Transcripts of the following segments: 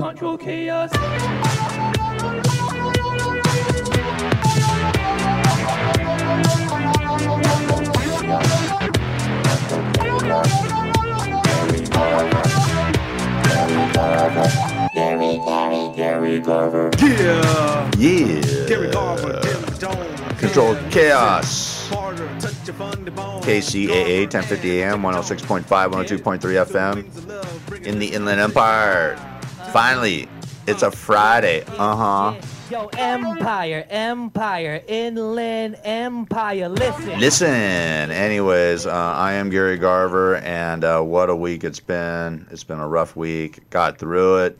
Control chaos. Yeah. Yeah. Gary Garver, Billy Jones. Control chaos. Harder, touch your funny bone. KCAA 1050 AM 106.5 102.3 FM in the Inland Empire. Finally, it's a Friday. Uh huh. Yo, Empire, Empire, Inland Empire. Listen. Listen, anyways, uh, I am Gary Garver, and uh, what a week it's been. It's been a rough week. Got through it.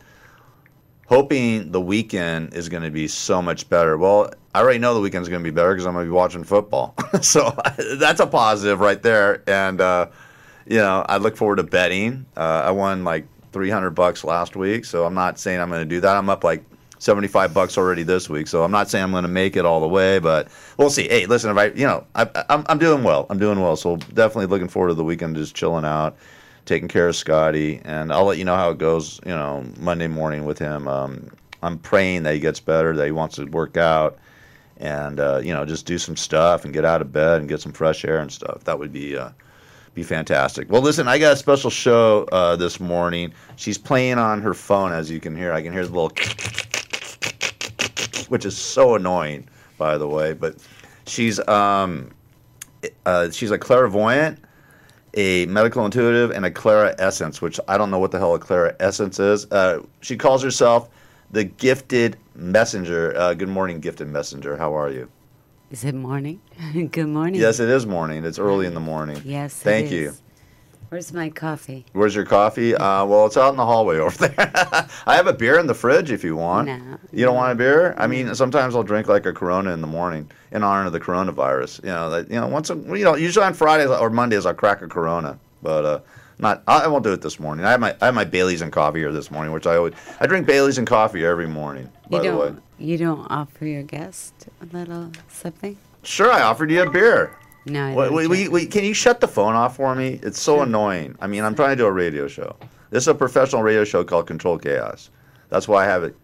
Hoping the weekend is going to be so much better. Well, I already know the weekend's going to be better because I'm going to be watching football. so that's a positive right there. And, uh, you know, I look forward to betting. Uh, I won like 300 bucks last week, so I'm not saying I'm going to do that. I'm up like 75 bucks already this week, so I'm not saying I'm going to make it all the way, but we'll see. Hey, listen, if I, you know, I, I'm, I'm doing well. I'm doing well, so definitely looking forward to the weekend, just chilling out, taking care of Scotty, and I'll let you know how it goes. You know, Monday morning with him. Um, I'm praying that he gets better, that he wants to work out, and uh, you know, just do some stuff and get out of bed and get some fresh air and stuff. That would be. Uh, be fantastic. Well, listen, I got a special show uh, this morning. She's playing on her phone, as you can hear. I can hear the little, which is so annoying, by the way. But she's um, uh, she's a clairvoyant, a medical intuitive, and a Clara Essence, which I don't know what the hell a Clara Essence is. Uh, she calls herself the Gifted Messenger. Uh, good morning, Gifted Messenger. How are you? Is it morning? Good morning. Yes, it is morning. It's early in the morning. Yes. it Thank you. Where's my coffee? Where's your coffee? Uh, well, it's out in the hallway over there. I have a beer in the fridge if you want. No. You don't want a beer? I mean, sometimes I'll drink like a Corona in the morning in honor of the coronavirus. You know, that you know once a, you know usually on Fridays or Mondays I'll crack a Corona, but uh, not I I won't do it this morning. I have my I have my Bailey's and coffee here this morning, which I always I drink Bailey's and coffee every morning. By you the way, don't. You don't offer your guest a little something? sure I offered you a beer. No. I Wait, don't wait, wait, wait, can you shut the phone off for me? It's so annoying. I mean, I'm trying to do a radio show. This is a professional radio show called Control Chaos. That's why I have it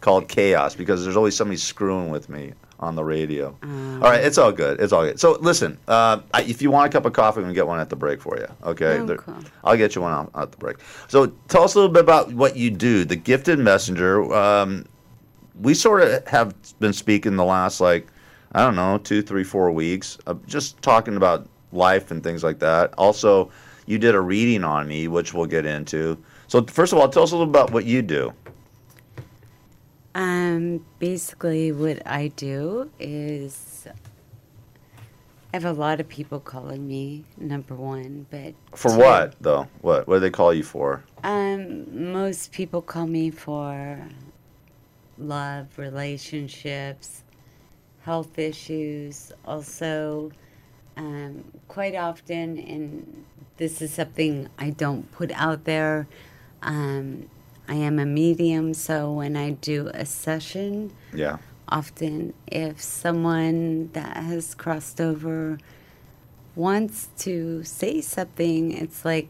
called Chaos because there's always somebody screwing with me on the radio. all right, it's all good. It's all good. So listen, uh, I, if you want a cup of coffee, we can get one at the break for you. Okay, Oh, cool. I'll get you one out at the break. So tell us a little bit about what you do. The Gifted Messenger. Um, we sort of have been speaking the last like I don't know two, three, four weeks, uh, just talking about life and things like that. Also, you did a reading on me, which we'll get into. So first of all, tell us a little about what you do. Um, basically, what I do is I have a lot of people calling me number one, but For two- what though? What what do they call you for? Um, most people call me for love, relationships, health issues. Also, um, quite often, and this is something I don't put out there. Um, I am a medium, so when I do a session, Yeah. often if someone that has crossed over wants to say something, it's like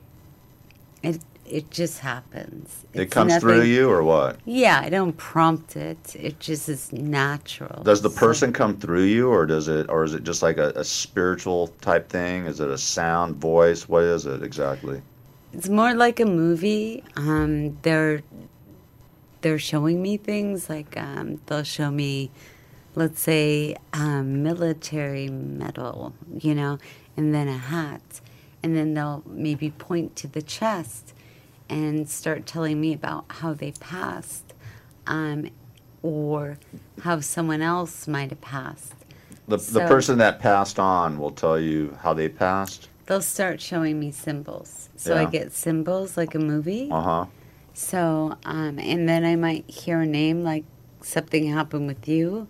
it it just happens. It It's comes through you or what? Yeah, I don't prompt it. It just is natural. Does the So- person come through you, or does it, or is it just like a, a spiritual type thing? Is it a sound, voice? What is it exactly? It's more like a movie. Um, they're they're showing me things like um, they'll show me, let's say, um, military medal, you know, and then a hat, and then they'll maybe point to the chest and start telling me about how they passed, um, or how someone else might have passed. The, the person that passed on will tell you how they passed. They'll start showing me symbols, so I get symbols like a movie. Uh huh. So, um, and then I might hear a name like something happened with you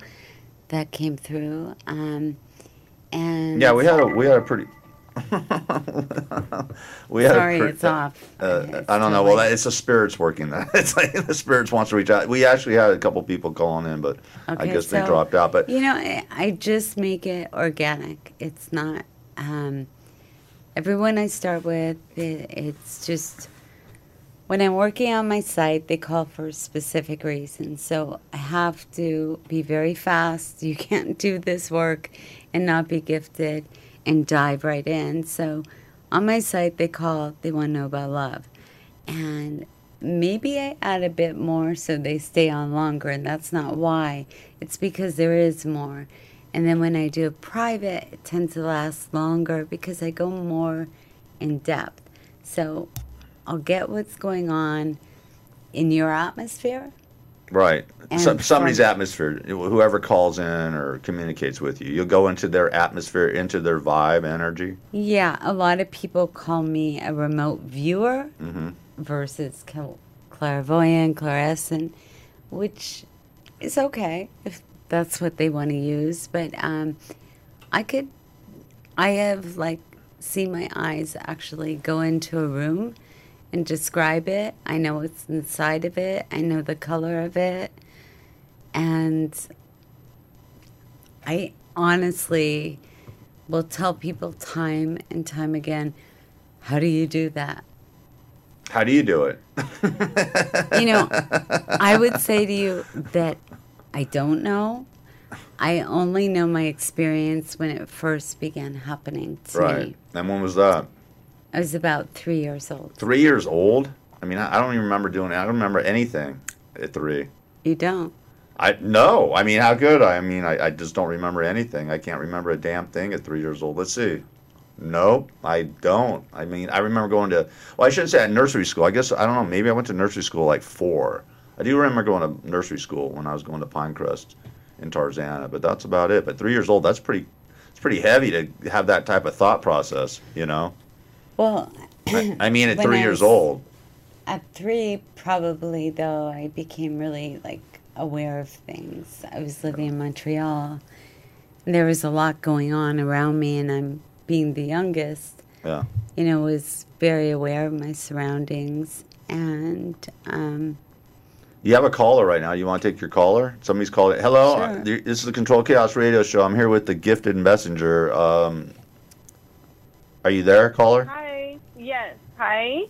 that came through. Um, and Yeah, we had a we had a pretty. we had sorry, a pre- it's off. Uh, It's I don't know. Well, it's the spirits working. That it's like the spirits wants to reach out. We actually had a couple people calling in, but I Okay, guess they dropped out. But you know, I, I just make it organic. It's not. Um, everyone I start with, it, it's just when I'm working on my site, they call for specific reasons. So I have to be very fast. You can't do this work and not be gifted and dive right in. So on my site, they call, they want to know about love. And maybe I add a bit more so they stay on longer, and that's not why. It's because there is more. And then when I do a private, it tends to last longer because I go more in depth. So I'll get what's going on in your atmosphere. right, Some, somebody's atmosphere. Whoever calls in or communicates with you, you'll go into their atmosphere, into their vibe, energy. Yeah, a lot of people call me a remote viewer Mm-hmm. versus cl- clairvoyant, clairescent, which is okay if that's what they want to use. But um, I could, I have like seen my eyes actually go into a room and describe it. I know what's inside of it. I know the color of it, and I honestly will tell people time and time again, how do you do that? How do you do it? You know, I would say to you that I don't know. I only know my experience when it first began happening to right. me. And when was that? I was about three years old. Three years old. I mean, I, I don't even remember doing. it. I don't remember anything at three. You don't? I no. I mean, how good? I? I mean, I, I just don't remember anything. I can't remember a damn thing at three years old. Let's see. Nope, I don't. I mean, I remember going to. Well, I shouldn't say at nursery school. I guess I don't know. Maybe I went to nursery school like four. I do remember going to nursery school when I was going to Pinecrest in Tarzana, but that's about it. But three years old, that's pretty. It's pretty heavy to have that type of thought process. You know. Well, I, I mean, at three years old. at three, probably though, I became really like aware of things. I was living in Montreal. And there was a lot going on around me, and I'm being the youngest. Yeah. you know, was very aware of my surroundings. And um, You have a caller right now. You want to take your caller? Somebody's calling. Hello, Sure. this is the Control Chaos Radio Show. I'm here with the Gifted Messenger. Um, are you there, caller? Hi. Yes. Hi.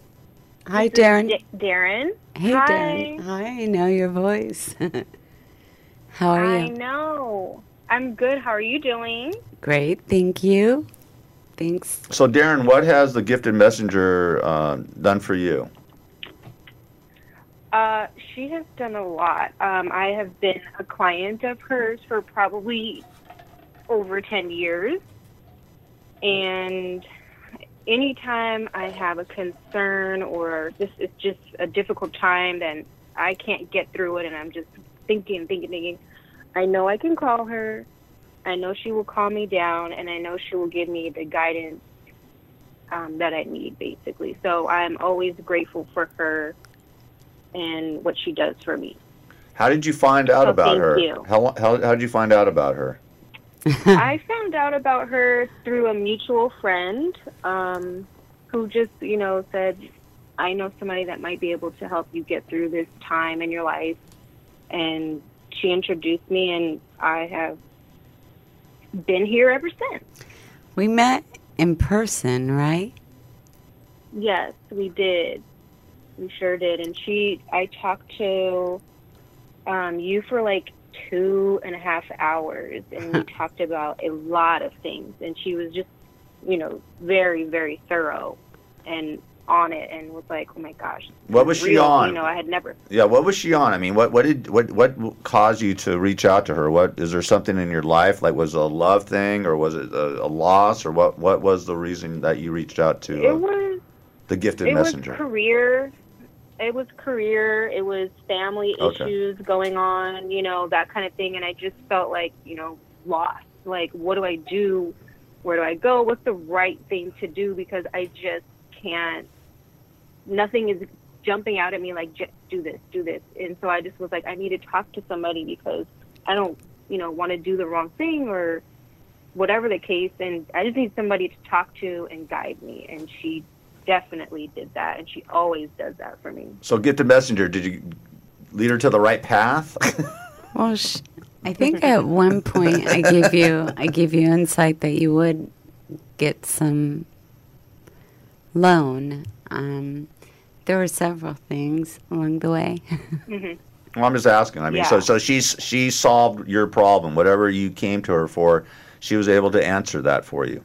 hi, This Darren. D- Darren. hey, Hi. Darren. Hi, I know your voice. How are I you? I know. I'm good. How are you doing? Great, thank you. Thanks. So, Darren, what has the Gifted Messenger uh, done for you? Uh, she has done a lot. Um, I have been a client of hers for probably over 10 years. And anytime I have a concern or this is just a difficult time, then I can't get through it and I'm just thinking, thinking, thinking. I know I can call her. I know she will calm me down and I know she will give me the guidance um, that I need, basically. So I'm always grateful for her and what she does for me. How did you find out Oh, about thank her? you. How, how how did you find out about her? I found out about her through a mutual friend um, who just, you know, said, I know somebody that might be able to help you get through this time in your life. And she introduced me, and I have been here ever since. We met in person, right? Yes, we did. We sure did. And she, I talked to um, you for like two and a half hours, and we talked about a lot of things. And she was just, you know, very, very thorough and on it, and was like, "Oh my gosh, What was she on? You know, I had never. Yeah, what was she on? I mean, what what did what what caused you to reach out to her? What is there something in your life like was it a love thing or was it a, a loss or what what was the reason that you reached out to It uh, was the gifted it messenger? was career it was career it was family Okay. issues going on you know that kind of thing and i just felt like you know lost. Like what do i do? Where do i go? What's the right thing to do? Because i just can't nothing is jumping out at me like just do this do this. And so i just was like i need to talk to somebody because i don't you know want to do the wrong thing or whatever the case and i just need somebody to talk to and guide me and she definitely did that and she always does that for me So Gifted Messenger, did you lead her to the right path? Well, sh- I think at one point I gave you I gave you insight that you would get some loan. Um, there were several things along the way. well, I'm just asking. I mean, so so she's she solved your problem, whatever you came to her for. She was able to answer that for you.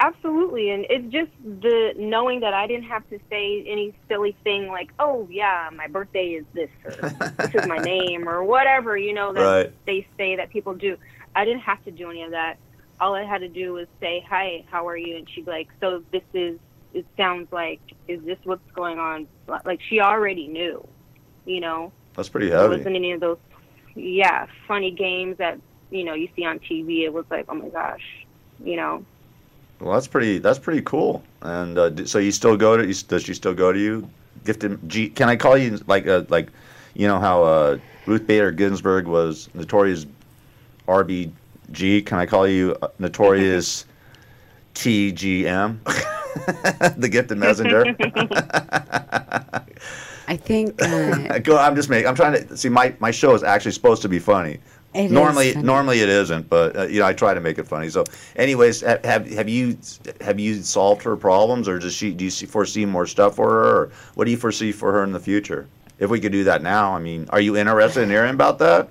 Absolutely and it's just the knowing that i didn't have to say any silly thing like oh yeah my birthday is this or this is my name or whatever you know that Right. they say that people do i didn't have to do any of that all i had to do was say hi how are you and she'd be like so this is it sounds like is this what's going on like she already knew you know That's pretty It heavy. wasn't any of those, yeah, funny games that you know you see on TV. It was like, oh my gosh, you know. Well, that's pretty. That's pretty cool. And uh, so you still go to? you- Does she still go to you? Gifted G. Can I call you like uh, like, you know how uh, Ruth Bader Ginsburg was notorious RBG? Can I call you uh, notorious TGM? the gifted messenger. I think uh, Go. I'm just making. I'm trying to see. My my show is actually supposed to be funny. It is normally, funny. normally it isn't, but uh, you know, I try to make it funny. So, anyways, have have you have you solved her problems, or does she do you foresee more stuff for her, or what do you foresee for her in the future? If we could do that now, I mean, are you interested in hearing about that?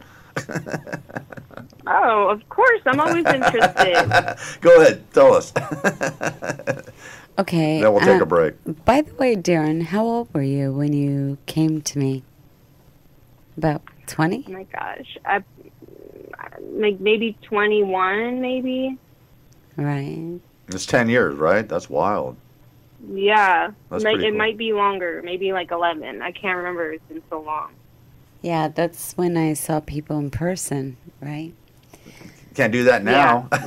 Oh, of course, I'm always interested. Go ahead, tell us. okay. then we'll take uh, a break. By the way, Darren, how old were you when you came to me? About twenty. oh my gosh, I like maybe 21, maybe. Right. It's ten years, right? That's wild. Yeah, That's like, pretty it cool. might be longer, maybe like 11. I can't remember. It's been so long. Yeah, that's when I saw people in person, right? Can't do that now.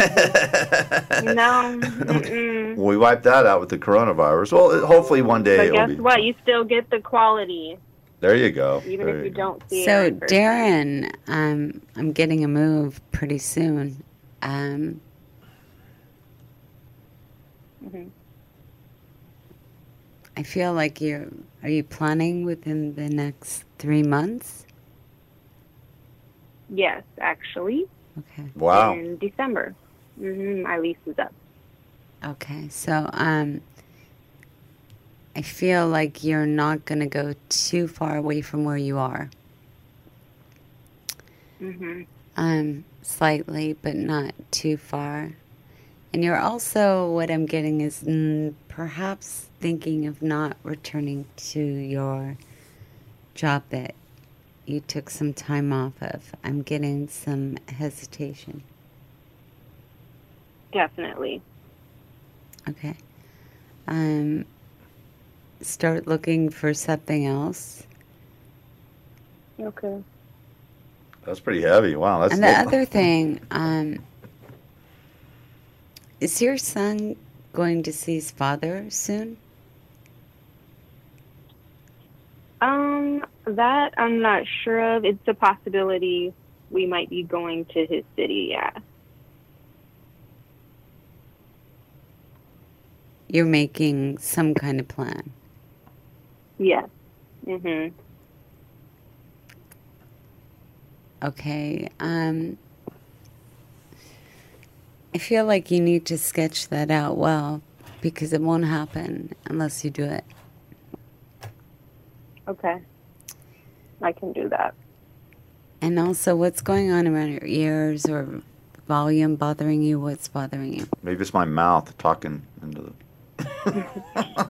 No, mm-mm. we wiped that out with the coronavirus. Well, hopefully one day but it'll guess be. what? You still get the quality, There you go. even There if you go. don't see it. So, in person. Darren, um, I'm getting a move pretty soon. Um, Mhm. I feel like you're. Are you planning within the next three months? Yes, actually, Okay. Wow. in December. hmm my lease is up. Okay. So, um, I feel like you're not going to go too far away from where you are. Mm-hmm. Um, slightly, but not too far. And you're also, what I'm getting is mm, perhaps thinking of not returning to your job that you took some time off of. I'm getting some hesitation. Definitely. Okay. Um, start looking for something else. Okay. That's pretty heavy. Wow. That's and the other thing, um, is your son going to see his father soon? Um, that I'm not sure of. It's a possibility we might be going to his city. Yeah. You're making some kind of plan. Yes. Mhm. Okay. Um, I feel like you need to sketch that out well because it won't happen unless you do it. Okay. I can do that. And also, what's going on around your ears or volume bothering you? What's bothering you? Maybe it's my mouth talking into the.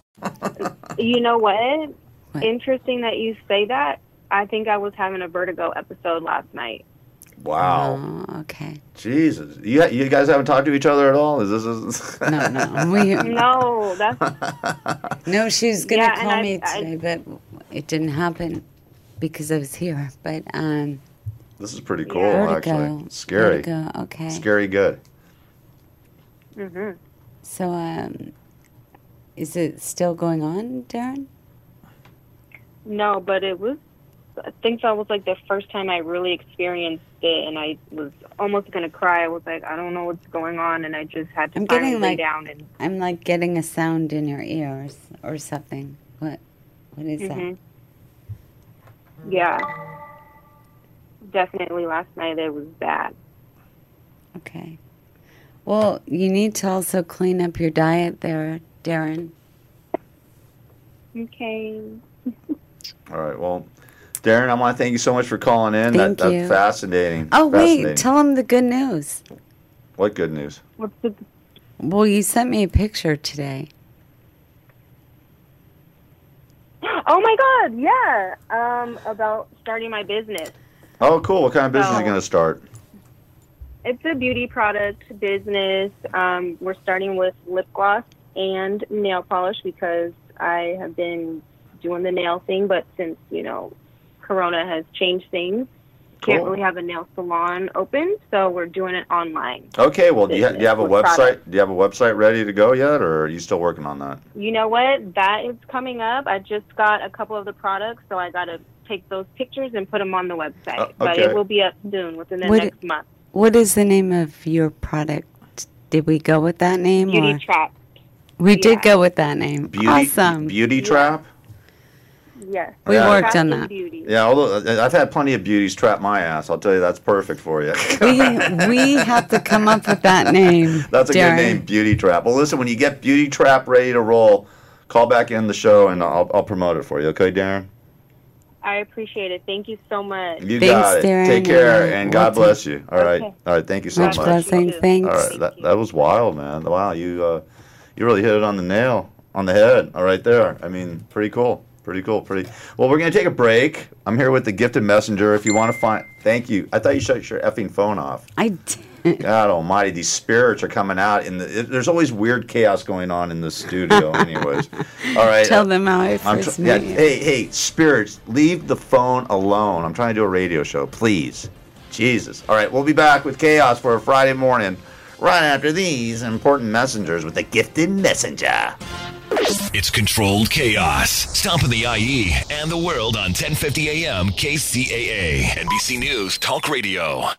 You know what? Interesting that you say that. I think I was having a vertigo episode last night. Wow. Oh, okay. Jesus. You, you guys haven't talked to each other at all? Is this. Is... No, no. We, No, that's no, she was going to Yeah, call me I- today, but it didn't happen because I was here. But, um, This is pretty cool, Vertigo. actually. Scary. Vertigo, okay. Scary good. hmm so, um, is it still going on, Darren? No, but it was. I think that was like the first time I really experienced it, and I was almost gonna cry. I was like, I don't know what's going on, and I just had to I'm finally getting lay like down and. I'm like getting a sound in your ears or something. What? What is Mhm. Yeah. Definitely last night it was bad. Okay. Well, you need to also clean up your diet there, Darren. Okay. All right. Well, Darren, I want to thank you so much for calling in. Thank that, you. That's fascinating. Oh fascinating. wait, tell him the good news. What good news? What's the? Well, you sent me a picture today. Oh my God! Yeah. Um, about starting my business. Oh, cool. What kind of business are you going to start? It's a beauty product business. Um, we're starting with lip gloss and nail polish because I have been doing the nail thing, but since you know Corona has changed things, can't really have a nail salon open, so we're doing it online. Okay. Well, do you, ha- do you have a website? product. Do you have a website ready to go yet, or are you still working on that? You know what? That is coming up. I just got a couple of the products, so I got to take those pictures and put them on the website. Uh, But it will be up soon, within the What- next month. What is the name of your product? Did we go with that name? Beauty or? Trap. We yeah. did go with that name. Beauty, awesome. Beauty Trap. Yes. We Yeah. worked on Trap and that. Beauty. Yeah. Although uh, I've had plenty of beauties trap my ass, I'll tell you that's perfect for you. we we have to come up with that name. That's a Darren. good name, Beauty Trap. Well, listen, when you get Beauty Trap ready to roll, call back in the show and I'll, I'll promote it for you. Okay, Darren? I appreciate it. Thank you so much. You Thanks, got it. Darren, Take care and, and God we'll bless you. All right. Okay. All right. Thank you so Much much. blessing. Thanks. All right. That, that was wild, man. Wow. You, uh, you really hit it on the nail, on the head. All right there. I mean, pretty cool. Pretty cool. Pretty. Well, we're going to take a break. I'm here with the gifted messenger. If you want to find, thank you. I thought you shut your effing phone off. I did. God Almighty, these spirits are coming out. and the, it, there's always weird chaos going on in the studio. Anyways, all right. Tell uh, them how I first tr- yeah, hey, hey, spirits, leave the phone alone. I'm trying to do a radio show, please. Jesus. All right, we'll be back with chaos for a Friday morning, right after these important messengers with the gifted messenger. It's controlled chaos. Stomping the IE and the world on 1050 AM KCAA. NBC News Talk Radio.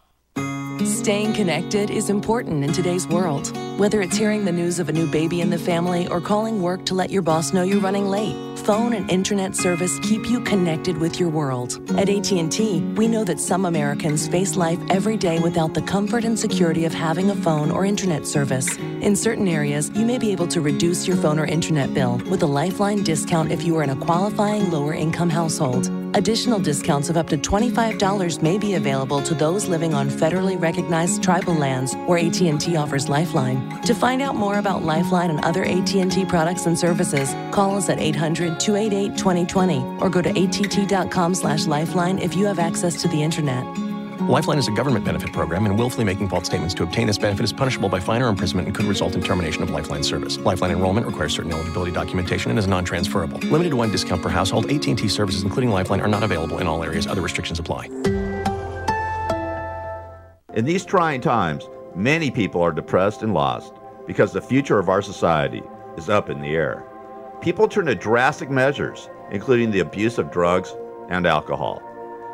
Staying connected is important in today's world. Whether it's hearing the news of a new baby in the family or calling work to let your boss know you're running late, phone and internet service keep you connected with your world. At AT&T, we know that some Americans face life every day without the comfort and security of having a phone or internet service. In certain areas, you may be able to reduce your phone or internet bill with a Lifeline discount if you are in a qualifying lower income household. Additional discounts of up to $25 may be available to those living on federally recognized tribal lands where AT&T offers Lifeline. To find out more about Lifeline and other AT&T products and services, call us at 800-288-2020 or go to att.com/lifeline if you have access to the internet. Lifeline is a government benefit program, and willfully making false statements to obtain this benefit is punishable by fine or imprisonment and could result in termination of Lifeline service. Lifeline enrollment requires certain eligibility documentation and is non-transferable. Limited one discount per household, AT&T services, including Lifeline, are not available in all areas. Other restrictions apply. In these trying times, many people are depressed and lost because the future of our society is up in the air. People turn to drastic measures, including the abuse of drugs and alcohol.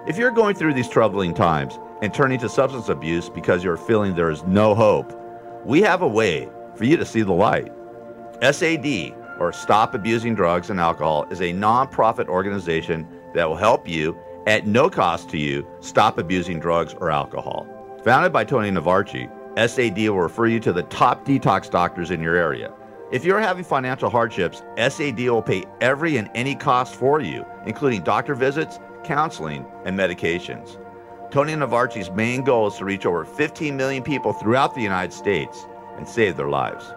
If you're going through these troubling times and turning to substance abuse because you're feeling there is no hope, we have a way for you to see the light. SAD, or Stop Abusing Drugs and Alcohol, is a nonprofit organization that will help you, at no cost to you, stop abusing drugs or alcohol. Founded by Tony Navarchi, SAD will refer you to the top detox doctors in your area. If you're having financial hardships, SAD will pay every and any cost for you, including doctor visits, counseling, and medications. Tony Navarchi's main goal is to reach over 15 million people throughout the United States and save their lives.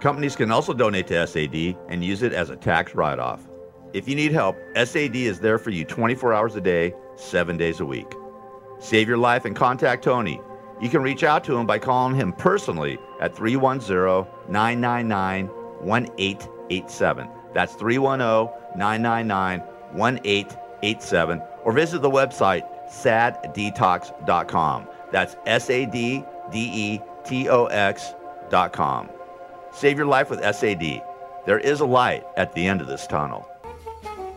Companies can also donate to SAD and use it as a tax write off. If you need help, SAD is there for you 24 hours a day, 7 days a week. Save your life and contact Tony. You can reach out to him by calling him personally at 310 999 1887. That's 310 999 1887. Or visit the website saddetox.com. That's S A D D E T O X.com. Save your life with SAD. There is a light at the end of this tunnel.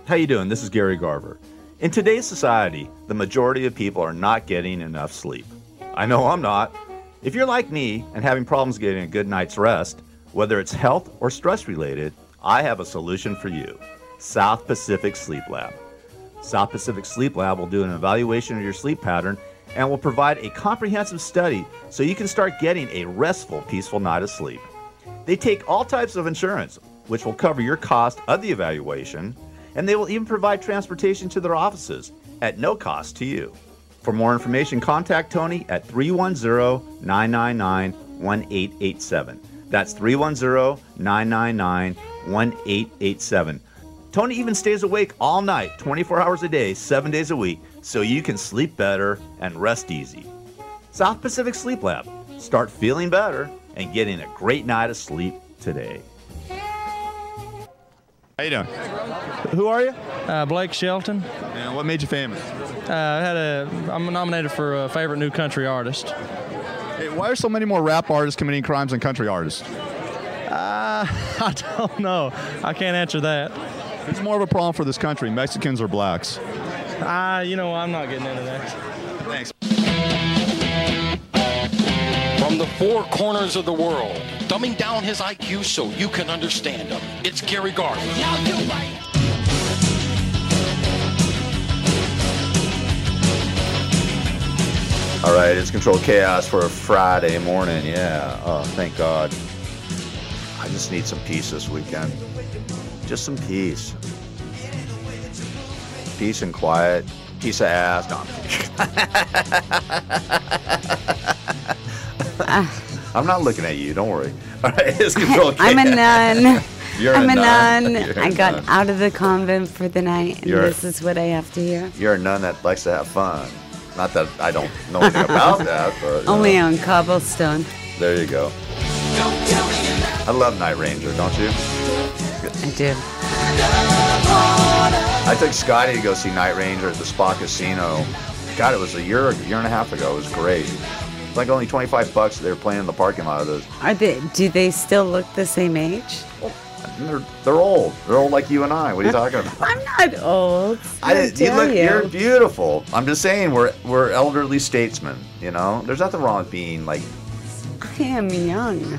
How you doing? This is Gary Garver. In today's society, the majority of people are not getting enough sleep. I know I'm not. If you're like me and having problems getting a good night's rest, whether it's health or stress related, I have a solution for you. South Pacific Sleep Lab. South Pacific Sleep Lab will do an evaluation of your sleep pattern and will provide a comprehensive study so you can start getting a restful, peaceful night of sleep. They take all types of insurance, which will cover your cost of the evaluation, and they will even provide transportation to their offices at no cost to you. For more information, contact Tony at 310 999 1887. That's 310 999 1887. Tony even stays awake all night, 24 hours a day, 7 days a week, so you can sleep better and rest easy. South Pacific Sleep Lab. Start feeling better and getting a great night of sleep today. How you doing? Who are you? Uh, Blake Shelton. And what made you famous? Uh, I had a. I'm nominated for a favorite new country artist. Hey, why are so many more rap artists committing crimes than country artists? Uh, I don't know. I can't answer that. Who's more of a problem for this country, Mexicans or blacks? Uh, you know, I'm not getting into that. Thanks. From the four corners of the world, dumbing down his IQ so you can understand him. It's Gary Garver. All right, it's Control Chaos for a Friday morning. Yeah. Oh, thank God. I just need some peace this weekend. Just some peace. Peace and quiet. Piece of ass. No, I'm. Ah. I'm not looking at you. Don't worry. All right, it's Control Chaos. I'm a nun. You're I'm a a nun. nun. You're a I got nun. out of the convent for the night, and You're- this is what I have to hear. You're a nun that likes to have fun. Not that I don't know anything about that, but uh, Only know, on cobblestone. there you go. I love Night Ranger, don't you? I do. I took Scotty to go see Night Ranger at the Spa Casino. God, it was a year, a year and a half ago. It was great. It's like only 25 bucks. They were playing in the parking lot of this. Are they? Do they still look the same age? They're, they're old. They're old like you and I. What are you talking about? I'm not old. I didn't, you look, you? you're beautiful. I'm just saying, we're we're elderly statesmen. You know, there's nothing wrong with being like I am young.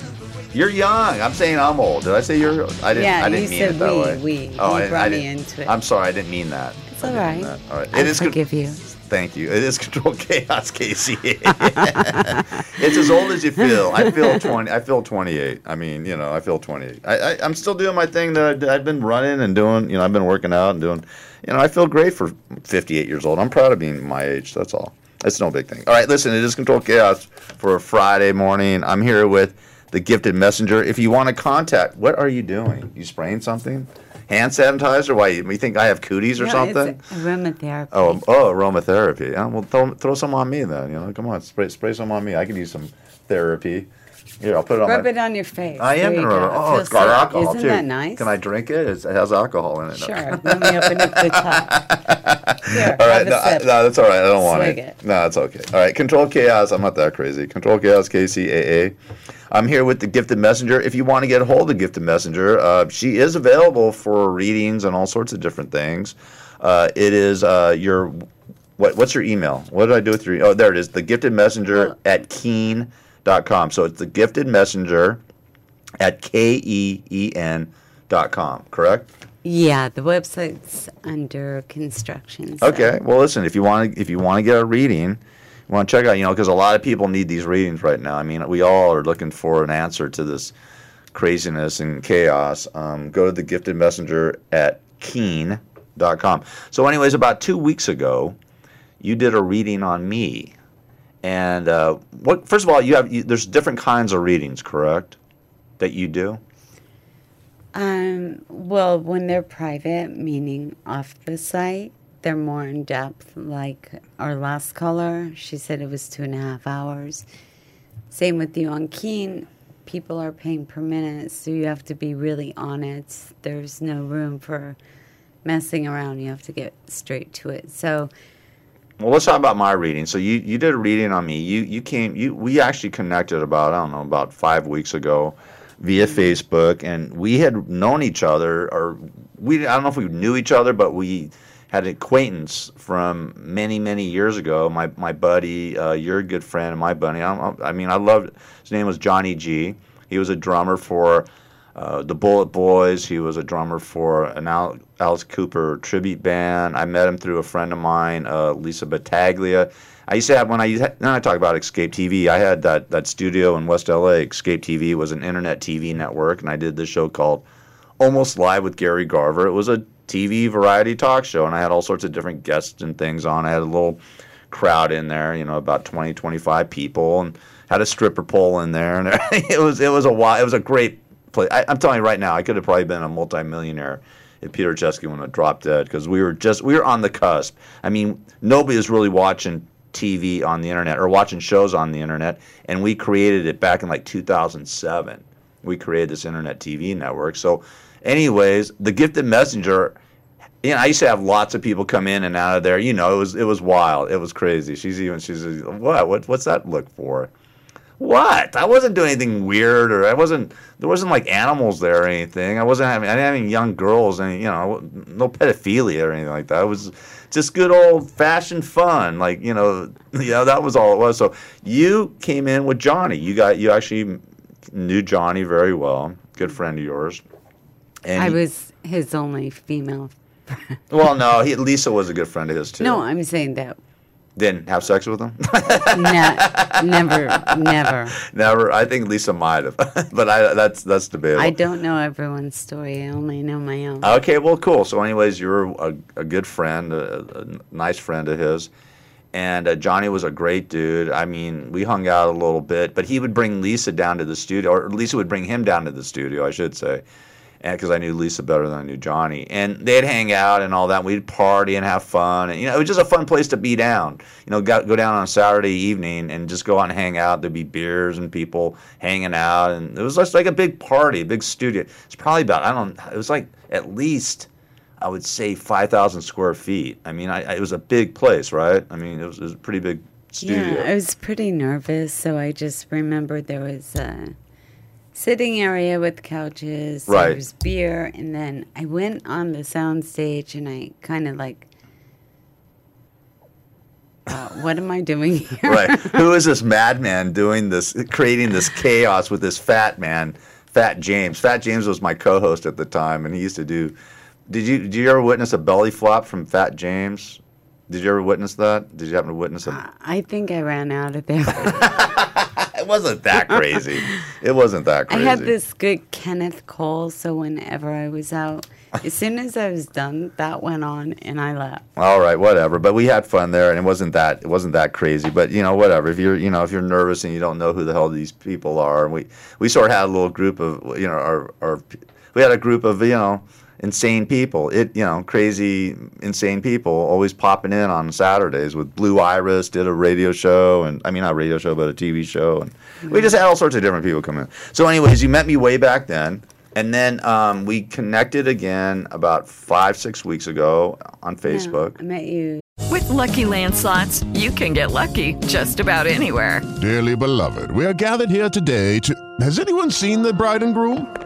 You're young. I'm saying I'm old. Did I say you're? I didn't. Yeah, I didn't you mean said it that we, way. we. Oh, You I, brought I me into it. I'm sorry. I didn't mean that. It's all right. All right. I It is con- you. Thank you. It is control chaos, Casey. it's as old as you feel. I feel twenty. I feel twenty-eight. I mean, you know, I feel twenty-eight. I, I I'm still doing my thing that I, I've been running and doing. You know, I've been working out and doing. You know, I feel great for 58 years old. I'm proud of being my age. That's all. It's no big thing. All right, listen. It is control chaos for a Friday morning. I'm here with the gifted messenger. If you want to contact, what are you doing? You spraying something? Hand sanitizer? Why? You think I have cooties or No, something? It's aromatherapy. Oh, oh, aromatherapy. Yeah, well, throw, throw some on me then. You know, come on, spray spray some on me. I could use some therapy. Here, I'll put it on Rub my. it on your face. I am gonna rub it. Oh, It it's got alcohol Isn't too. that nice? Can I drink it? It's, it has alcohol in it. Sure. Let me open up the top. Here, all right, a no, I- no, that's all right. I don't want it. it. No, it's okay. All right, Control Chaos. I'm not that crazy. Control Chaos, KCAA. I'm here with the Gifted Messenger. If you want to get a hold of the Gifted Messenger, uh, she is available for readings and all sorts of different things. Uh, it is uh, your what? What's your email? What did I do with your? Oh, there it is. The Gifted Messenger at keen.com. So it's the Gifted Messenger at k e e n dot com. Correct? Yeah, the website's under construction. so- Okay. Well, listen. If you want to, if you want to get a reading, you want to check out. You know, because a lot of people need these readings right now. I mean, we all are looking for an answer to this craziness and chaos. Um, go to the Gifted Messenger at keen.com. So, anyways, about two weeks ago, you did a reading on me. And uh, what? First of all, you have you, there's different kinds of readings, correct? That you do. Um, well, when they're private, meaning off the site, they're more in depth. Like our last caller, she said it was two and a half hours. Same with you on Keen. People are paying per minute, so you have to be really on it. There's no room for messing around. You have to get straight to it. So, Well, let's talk about my reading. So you you did a reading on me. You you came you we actually connected about I don't know about five weeks ago via Facebook, and we had known each other, or we I don't know if we knew each other, but we had an acquaintance from many many years ago. My my buddy, uh, you're good friend of my buddy. I, I mean, I loved his name was Johnny G. He was a drummer for. Uh, the Bullet Boys. He was a drummer for an Al- Alice Cooper tribute band. I met him through a friend of mine, uh, Lisa Battaglia. I used to have when I now I talk about Escape TV. I had that that studio in West LA. Escape TV was an internet TV network, and I did this show called Almost Live with Gary Garver. It was a TV variety talk show, and I had all sorts of different guests and things on. I had a little crowd in there, you know, about 20, 25 people, and had a stripper pole in there, and it was it was a it was a great I, I'm telling you right now, I could have probably been a multimillionaire if Peter Chesky wouldn't have dropped dead because we were just we were on the cusp. I mean, nobody is really watching TV on the internet or watching shows on the internet, and we created it back in like 2007. We created this internet TV network. So, anyways, the Gifted Messenger. You know, I used to have lots of people come in and out of there. You know, it was it was wild. It was crazy. She's even she's what what what's that look for? What? I wasn't doing anything weird, or I wasn't. There wasn't like animals there or anything. I wasn't having. I didn't have any young girls, and you know, no pedophilia or anything like that. It was just good old fashioned fun. Like you know, you know that was all it was. So you came in with Johnny. You got you actually knew Johnny very well. Good friend of yours. And I he- was his only female. well, no, he, Lisa was a good friend of his too. No, I'm saying that. Didn't have sex with him. Ne- never, never. Never. I think Lisa might have, but I that's that's debatable. I don't know everyone's story. I only know my own. Okay, well, cool. So, anyways, you're a, a good friend, a, a nice friend of his. And uh, Johnny was a great dude. I mean, we hung out a little bit, but he would bring Lisa down to the studio, or Lisa would bring him down to the studio, I should say, because I knew Lisa better than I knew Johnny. And they'd hang out and all that. We'd party and have fun, and you know, it was just a fun place to be down. You know, go, go down on a Saturday evening and just go out and hang out. There'd be beers and people hanging out, and it was just like a big party, a big studio. It's probably about I don't. It was like at least I would say 5,000 square feet. I mean, I, I- it was a big place, right? I mean, it was, it was a pretty big studio. Yeah, I was pretty nervous, so I just remembered there was a sitting area with couches, Right. there was beer, and then I went on the sound stage and I kind of like, uh, what am I doing here? right. Who is this madman doing this, creating this chaos with this fat man, Fat James? Fat James was my co-host at the time, and he used to do. Did you did you ever witness a belly flop from Fat James? Did you ever witness that? Did you happen to witness it? I think I ran out of there. it wasn't that crazy. It wasn't that crazy. I had this good Kenneth Cole, so whenever I was out, as soon as I was done, that went on, and I left. All right, whatever. But we had fun there, and it wasn't that it wasn't that crazy. But you know, whatever. If you're you know if you're nervous and you don't know who the hell these people are, and we we sort of had a little group of you know our our we had a group of you know insane people. It you know crazy insane people always popping in on Saturdays with Blue Iris did a radio show and I mean not a radio show but a TV show and we just had all sorts of different people come in. So anyways, you met me way back then. And then um, we connected again about five, six weeks ago on Facebook. I met you. With Lucky Land slots, you can get lucky just about anywhere. Dearly beloved, we are gathered here today to. Has anyone seen the bride and groom?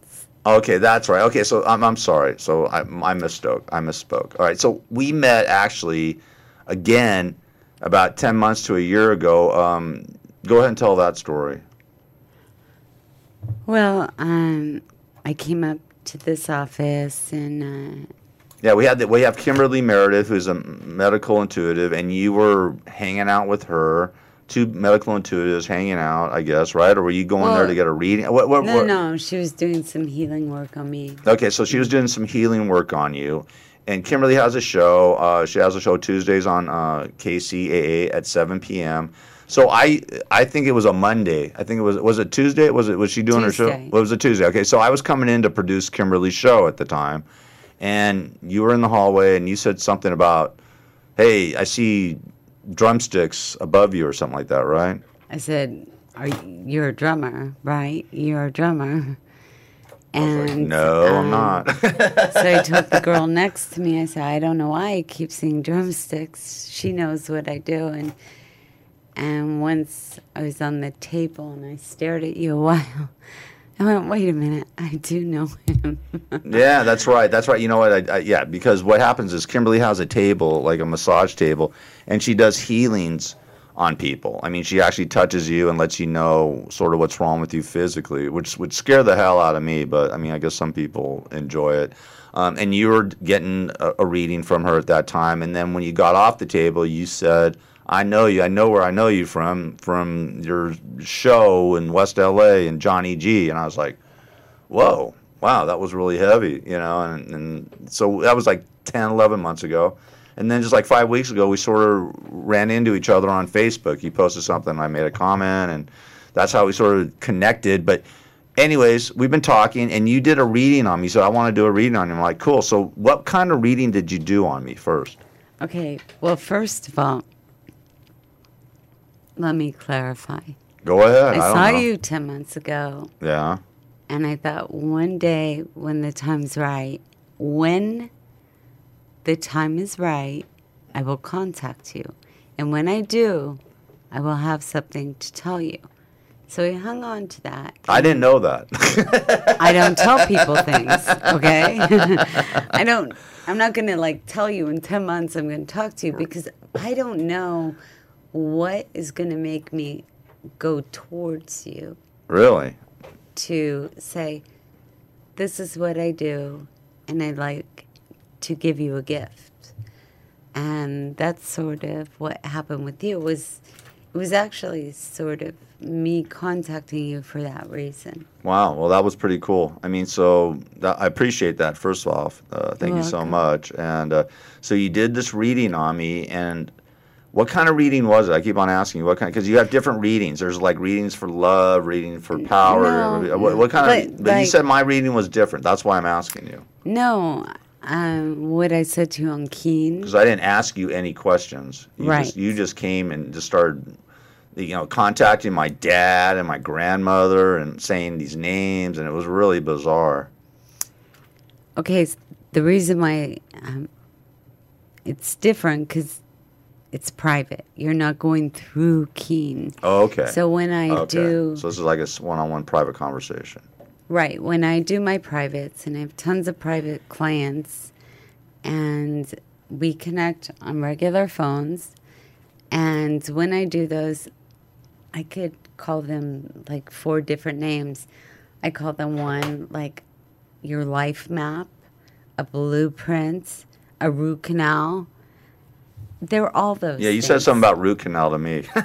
Okay, that's right. Okay, so I'm, I'm sorry. So I, I misspoke. I misspoke. All right, so we met actually again about 10 months to a year ago. Um, go ahead and tell that story. well. Um, I came up to this office and uh, Yeah, we had the, we have Kimberly Meredith, who's a medical intuitive, and you were hanging out with her. Two medical intuitives hanging out, I guess, right? Or were you going there to get a reading? What, what, no, what? no, she was doing some healing work on me. Okay, so she was doing some healing work on you, and Kimberly has a show. Uh, she has a show Tuesdays on uh, KCAA at 7 p.m. So I I think it was a Monday. I think it was was it Tuesday? Was it was she doing her show? Tuesday. Well, it was a Tuesday. Okay, so I was coming in to produce Kimberly's show at the time, and you were in the hallway and you said something about, "Hey, I see drumsticks above you" or something like that, right? I said, "Are you, you're a drummer, right? You're a drummer." And No, I'm um, not. so I told the girl next to me, I said, I don't know why I keep seeing drumsticks. She knows what I do. And and once I was on the table and I stared at you a while, I went, wait a minute, I do know him. yeah, that's right. That's right. You know what? I, I, yeah, because what happens is Kimberly has a table, like a massage table, and she does healings on people. I mean, she actually touches you and lets you know sort of what's wrong with you physically, which would scare the hell out of me. But I mean, I guess some people enjoy it. Um, and you were getting a, a reading from her at that time, and then when you got off the table, you said. I know you. I know where I know you from from your show in West LA and Johnny G. And I was like, whoa, wow, that was really heavy, you know. And, and so that was like 10, 11 months ago. And then just like five weeks ago, we sort of ran into each other on Facebook. You posted something, I made a comment, and that's how we sort of connected. But, anyways, we've been talking, and you did a reading on me. So I want to do a reading on you. I'm like, cool. So, what kind of reading did you do on me first? okay, well, first of all, let me clarify. Go ahead. I, I, saw know. you 10 months ago. Yeah. And I thought one day when the time's right, when the time is right, I will contact you. And when I do, I will have something to tell you. So I hung on to that. I didn't know that. I don't tell people things, okay? I don't, I'm not going to like tell you in 10 months I'm going to talk to you because I don't know what is going to make me go towards you really? to say, this is what I do, and I'd like to give you a gift. And that's sort of what happened with you. It was it was actually sort of me contacting you for that reason. Wow. Well, that was pretty cool. I mean, so that, I appreciate that. First off, uh, thank You're you so welcome. much. And uh, so you did this reading on me, and what kind of reading was it? I keep on asking you what kind, because you have different readings. There's like readings for love, reading for power. No, what, what kind but, of? But you said my reading was different. That's why I'm asking you, No, um, what I said to you on Keen. because I didn't ask you any questions. You Right. Just, you just came and just started. You know, contacting my dad and my grandmother and saying these names, and it was really bizarre. Okay, the reason why um, it's different because it's private. You're not going through Keen. Oh, okay. So when I okay. do So this is like a one-on-one private conversation. Right. When I do my privates, and I have tons of private clients, and we connect on regular phones. And when I do those, I could call them like four different names. I call them one like your life map, a blueprint, a root canal. They're all those. Yeah, you said something about root canal to me.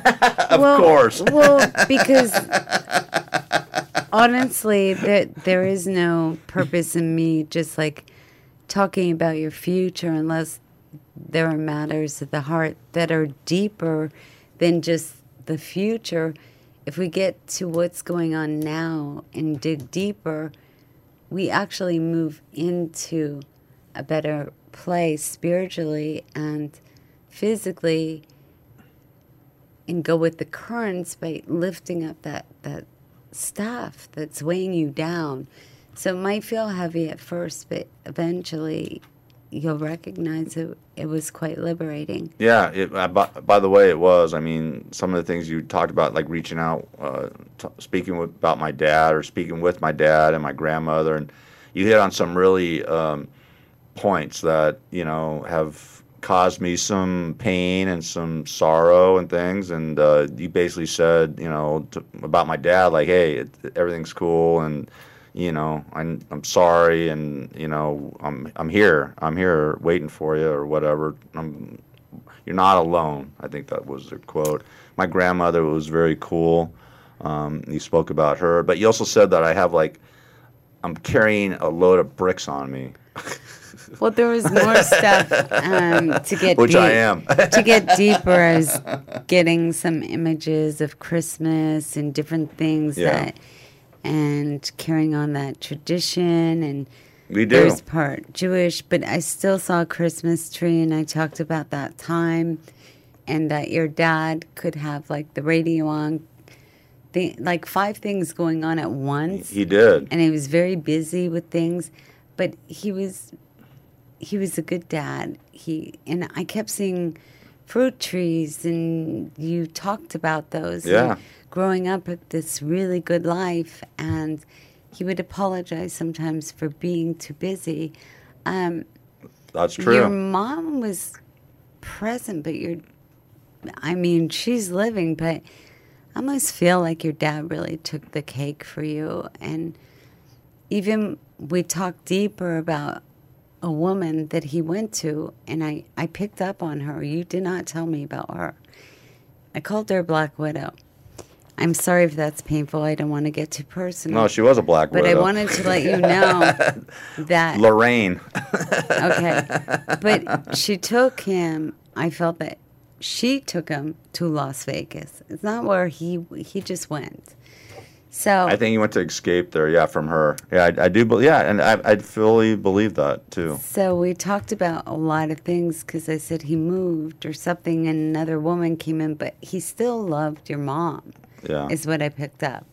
of Well- course. Well, because honestly, there there is no purpose in me just like talking about your future unless there are matters of the heart that are deeper than just the future. If we get to what's going on now and dig deeper, we actually move into a better place spiritually and physically and go with the currents by lifting up that that stuff that's weighing you down. So it might feel heavy at first, but eventually you'll recognize it. It was quite liberating. Yeah. It, uh, by, by the way, it was. I mean, some of the things you talked about, like reaching out, uh, t- speaking with, about my dad, or speaking with my dad and my grandmother, and you hit on some really um, points that you know have caused me some pain and some sorrow and things. And uh, you basically said, you know, to, about my dad, like, hey, it, everything's cool, and you know, I'm I'm sorry, and you know, I'm I'm here, I'm here waiting for you, or whatever. I'm, you're not alone. I think that was the quote. My grandmother was very cool. Um, you spoke about her, but you also said that I have like, I'm carrying a load of bricks on me. Well, there was more stuff um, to get Which I am. to get deeper. I was getting some images of Christmas and different things Yeah. that, and carrying on that tradition. And We do. there's part Jewish, but I still saw a Christmas tree, and I talked about that time, and that your dad could have like the radio on. The, like five things going on at once He did. and he was very busy with things but he was he was a good dad he and i kept seeing fruit trees and you talked about those Yeah. growing up with this really good life and he would apologize sometimes for being too busy um, That's true. your mom was present but you're i mean she's living but i almost feel like your dad really took the cake for you and even we talked deeper about a woman that he went to and I, I picked up on her. You did not tell me about her. I called her black widow. I'm sorry if that's painful. I don't want to get too personal. No, she was a black but widow. But I wanted to let you know that Lorraine. okay. But she took him. I felt that she took him to las vegas. It's not where he he just went so I think he went to escape there. Yeah, from her. Yeah, I, I do. But yeah, and I, I fully believe that too. So we talked about a lot of things because I said he moved or something, and another woman came in, but he still loved your mom. Yeah. is what I picked up.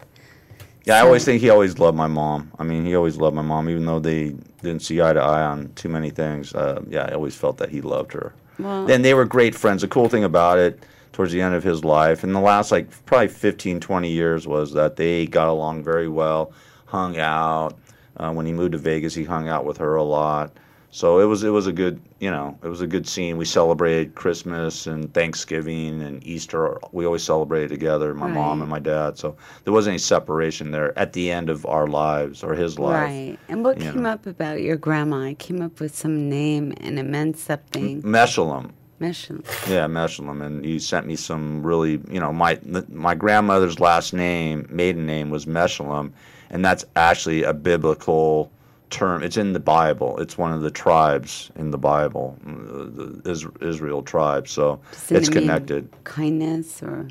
Yeah, I always think he always loved my mom. I mean, he always loved my mom, even though they didn't see eye to eye on too many things. Uh, yeah, I always felt that he loved her. Well- and they were great friends. The cool thing about it, towards the end of his life, in the last like probably 15, 20 years, was that they got along very well, hung out. Uh, when he moved to Vegas, he hung out with her a lot. So it was it was a good you know it was a good scene. We celebrated Christmas and Thanksgiving and Easter. We always celebrated together, my mom and my dad. So there wasn't any separation there at the end of our lives or his life. Right. And what came know. up about your grandma? I came up with some name and it meant something. Meshulam. Mission. Yeah, Meshulam, and you sent me some really, you know, my my grandmother's last name, maiden name was Meshulam, and that's actually a biblical term. It's in the Bible. It's one of the tribes in the Bible, the Israel tribe. So it's connected. Kindness or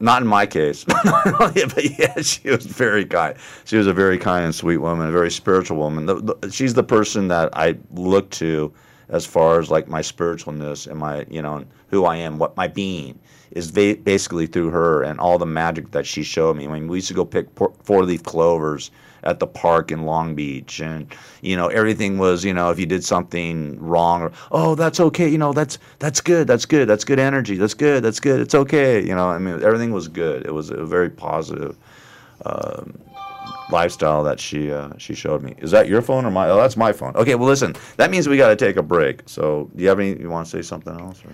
Not in my case, but yeah, she was very kind. She was a very kind and sweet woman, a very spiritual woman. She's the person that I look to as far as like my spiritualness and my you know who I am, what my being is va- basically through her and all the magic that she showed me. I mean, we used to go pick four leaf clovers at the park in Long Beach, and you know everything was you know if you did something wrong or oh that's okay, you know that's that's good, that's good, that's good energy, that's good, that's good, it's okay, you know I mean everything was good. It was a very positive. Um, lifestyle that she uh, she showed me. Is that your phone or my? Oh, that's my phone. Okay, well listen, that means we got to take a break. So, do you have any? You want to say something else? Or?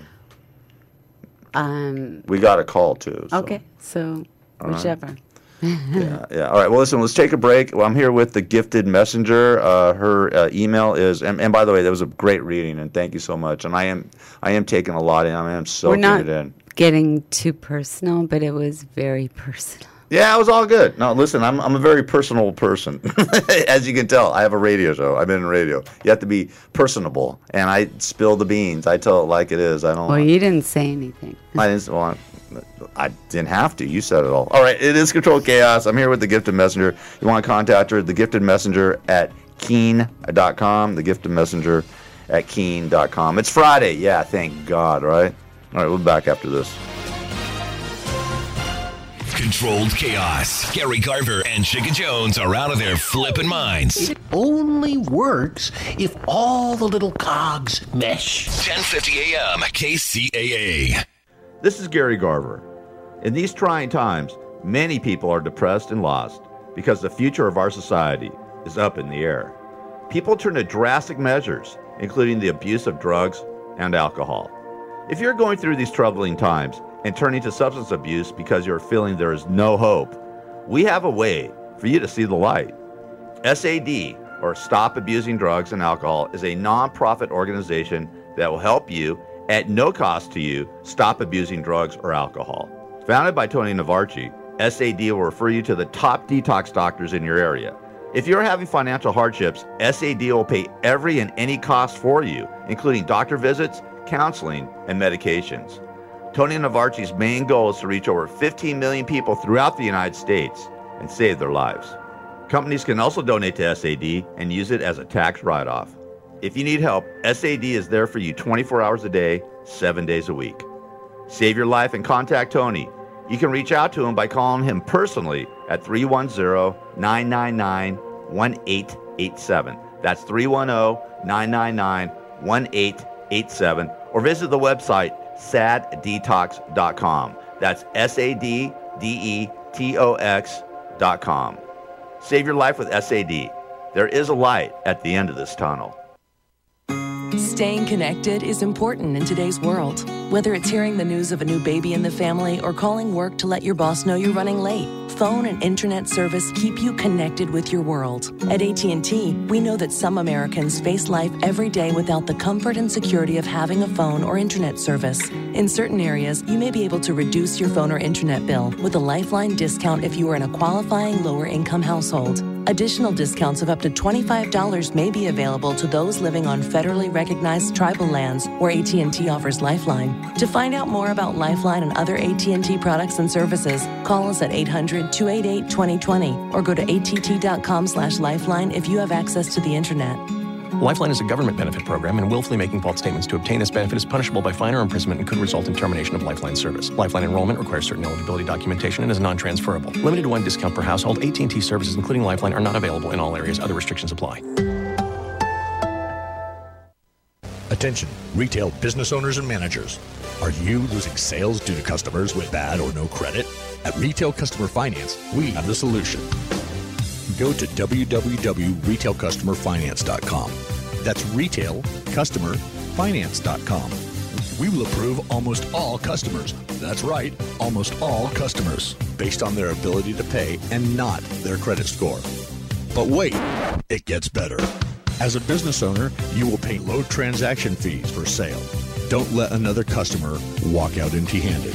Um, We got a call too. so- okay, so All right. whichever. yeah, yeah. All right. Well, listen. Let's take a break. Well, I'm here with the gifted messenger. Uh, her uh, email is, and, and by the way, that was a great reading, and thank you so much. And I am, I am taking a lot in. I am We're not it in. getting too personal, but it was very personal. Yeah, it was all good. No, listen, I'm I'm a very personal person, as you can tell. I have a radio show. I've been in radio. You have to be personable, and I spill the beans. I tell it like it is. I don't. Well, you didn't say anything. I didn't. Well, I- I didn't have to. You said it all. All right. It is Controlled Chaos. I'm here with the Gifted Messenger. You want to contact her? The Gifted Messenger at keen.com. The Gifted Messenger at keen.com. It's Friday. Yeah, thank God, right? All right. We'll be back after this. Controlled chaos. Gary Garver and Chica Jones are out of their flippin' minds. It only works if all the little cogs mesh. 1050 AM KCAA. This is Gary Garver. In these trying times, many people are depressed and lost because the future of our society is up in the air. People turn to drastic measures, including the abuse of drugs and alcohol. If you're going through these troubling times and turning to substance abuse because you're feeling there is no hope, we have a way for you to see the light. SAD, or Stop Abusing Drugs and Alcohol, is a nonprofit organization that will help you, at no cost to you, stop abusing drugs or alcohol. Founded by Tony Navarchi, SAD will refer you to the top detox doctors in your area. If you're having financial hardships, SAD will pay every and any cost for you, including doctor visits, counseling, and medications. Tony Navarchi's main goal is to reach over 15 million people throughout the United States and save their lives. Companies can also donate to SAD and use it as a tax write off. If you need help, SAD is there for you 24 hours a day, 7 days a week. Save your life and contact Tony. You can reach out to him by calling him personally at 310 999 1887. That's 310 999 1887. Or visit the website saddetox.com. That's S A D D E T O X.com. Save your life with SAD. There is a light at the end of this tunnel. Staying connected is important in today's world. Whether it's hearing the news of a new baby in the family or calling work to let your boss know you're running late, phone and internet service keep you connected with your world. At AT&T, we know that some Americans face life every day without the comfort and security of having a phone or internet service. In certain areas, you may be able to reduce your phone or internet bill with a Lifeline discount if you are in a qualifying lower income household. Additional discounts of up to $25 may be available to those living on federally recognized tribal lands where AT&T offers Lifeline. To find out more about Lifeline and other AT&T products and services, call us at 800-288-2020 or go to att.com/lifeline if you have access to the internet. Lifeline is a government benefit program, and willfully making false statements to obtain this benefit is punishable by fine or imprisonment and could result in termination of Lifeline service. Lifeline enrollment requires certain eligibility documentation and is non-transferable. Limited one discount per household. AT&T services, including Lifeline, are not available in all areas. Other restrictions apply. Attention, retail business owners and managers. Are you losing sales due to customers with bad or no credit? At Retail Customer Finance, we have the solution. Go to www.retailcustomerfinance.com. That's retailcustomerfinance.com. We will approve almost all customers. That's right, almost all customers, based on their ability to pay and not their credit score. But wait, it gets better. As a business owner, you will pay low transaction fees for sale. Don't let another customer walk out empty handed.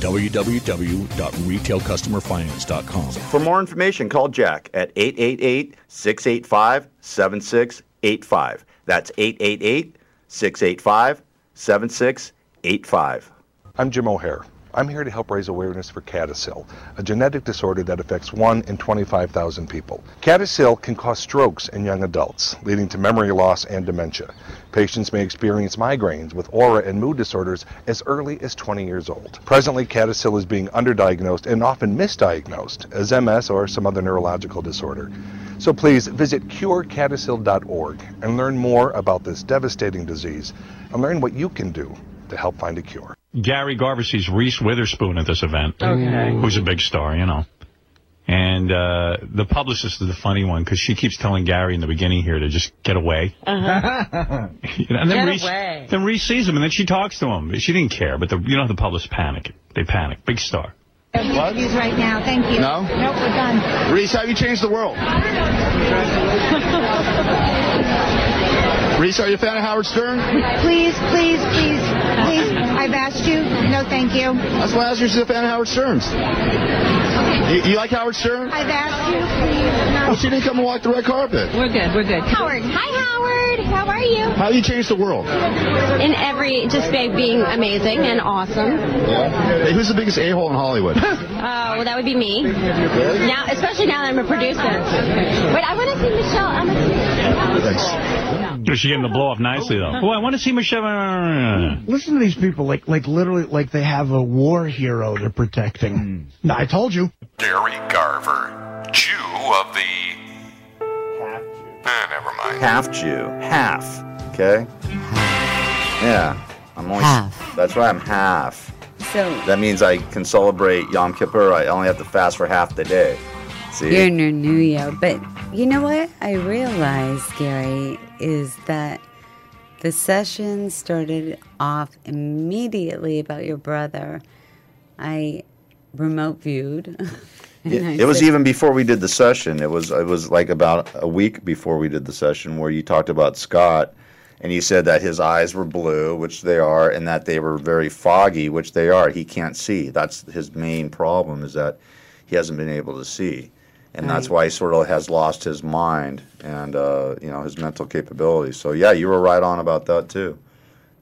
www.retailcustomerfinance.com. For more information, call Jack at 888 685 7685. That's 888 685 7685. I'm Jim O'Hare. I'm here to help raise awareness for CADASIL, a genetic disorder that affects 1 in 25,000 people. CADASIL can cause strokes in young adults, leading to memory loss and dementia. Patients may experience migraines with aura and mood disorders as early as 20 years old. Presently, CADASIL is being underdiagnosed and often misdiagnosed as MS or some other neurological disorder. So please visit curecadasil.org and learn more about this devastating disease and learn what you can do to help find a cure. Gary Garver sees Reese Witherspoon at this event. Okay. Who's a big star, you know. And uh, the publicist is the funny one because she keeps telling Gary in the beginning here to just get away. Uh-huh. You know, and then Get Reese, away. then Reese sees him and then she talks to him. She didn't care, but the, you know the publicists panic. They panic. Big star. Excuse right now. Thank you. No? Nope, we're done. Reese, how you changed the world? Reese, are you a fan of Howard Stern? Please, please, please, please. I've asked you. No, thank you. That's why I asked you if you're a fan of Howard Stern's. You, you like Howard Stern? I've asked you, please. No. Well, she didn't come and walk the red carpet. We're good. We're good. Howard. Hi, Howard. How are you? How do you changed the world? In every, just by being amazing and awesome. Hey, who's the biggest a-hole in Hollywood? Uh, well, that would be me. Now, especially now that I'm a producer. Wait, I want to see Michelle. I'm a She's getting the blow off nicely, though. Oh, I want to see Michelle. Listen to these people, like like literally, like they have a war hero they're protecting. No, I told you. Gary Garver, Jew of the. Eh, never mind. Half Jew. Half. Okay? Yeah. I'm only Half. That's why I'm half. So That means I can celebrate Yom Kippur. I only have to fast for half the day. See? You're in your new year. But you know what I realize, Gary, is that the session started off immediately about your brother. I remote viewed. It, I it was even before we did the session. It was it was like about a week before we did the session where you talked about Scott and you said that his eyes were blue, which they are, and that they were very foggy, which they are. He can't see. That's his main problem is that he hasn't been able to see. And that's why he sort of has lost his mind and uh, you know his mental capabilities. So yeah, you were right on about that too.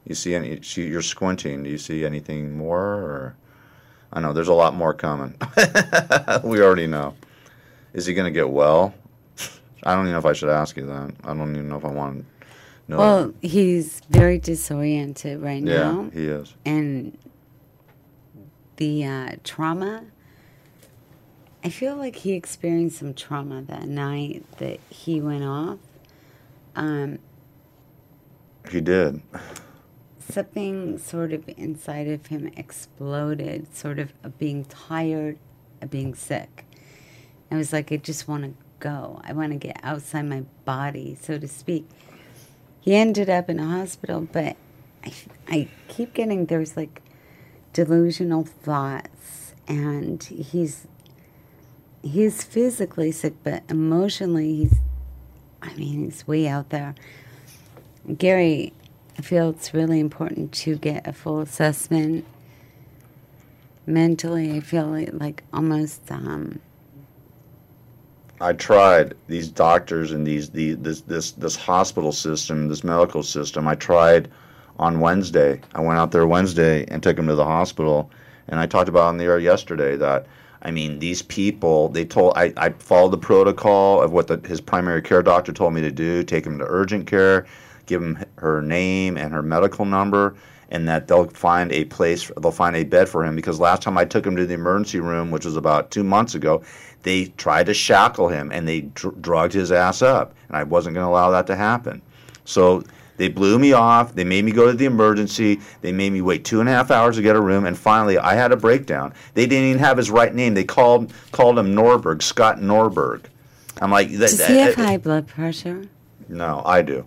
You see any? You're squinting. Do you see anything more? Or I know there's a lot more coming. we already know. Is he going to get well? I don't even know if I should ask you that. I don't even know if I want to know. Well, he's very disoriented right yeah, now. Yeah, he is. And the uh, trauma, I feel like he experienced some trauma that night that he went off. Um, He did. something sort of inside of him exploded, sort of being tired, of being sick. I was like, I just want to go. I want to get outside my body, so to speak. He ended up in a hospital, but I, I keep getting there's like delusional thoughts, and he's he's physically sick, but emotionally he's, I mean, he's way out there. Gary, I feel it's really important to get a full assessment. Mentally, I feel like, like almost um, I tried these doctors and these the this this this hospital system, this medical system. I tried on Wednesday. I went out there Wednesday and took him to the hospital, and I talked about on the air yesterday that I mean these people. They told I I followed the protocol of what the, his primary care doctor told me to do. Take him to urgent care, give him her name and her medical number. And that they'll find a place, they'll find a bed for him. Because last time I took him to the emergency room, which was about two months ago, they tried to shackle him and they dr- drugged his ass up, and I wasn't going to allow that to happen. So they blew me off. They made me go to the emergency. They made me wait two and a half hours to get a room, and finally I had a breakdown. They didn't even have his right name. They called called him Norberg, Scott Norberg. I'm like, that, does he have that- high blood pressure? no, I do.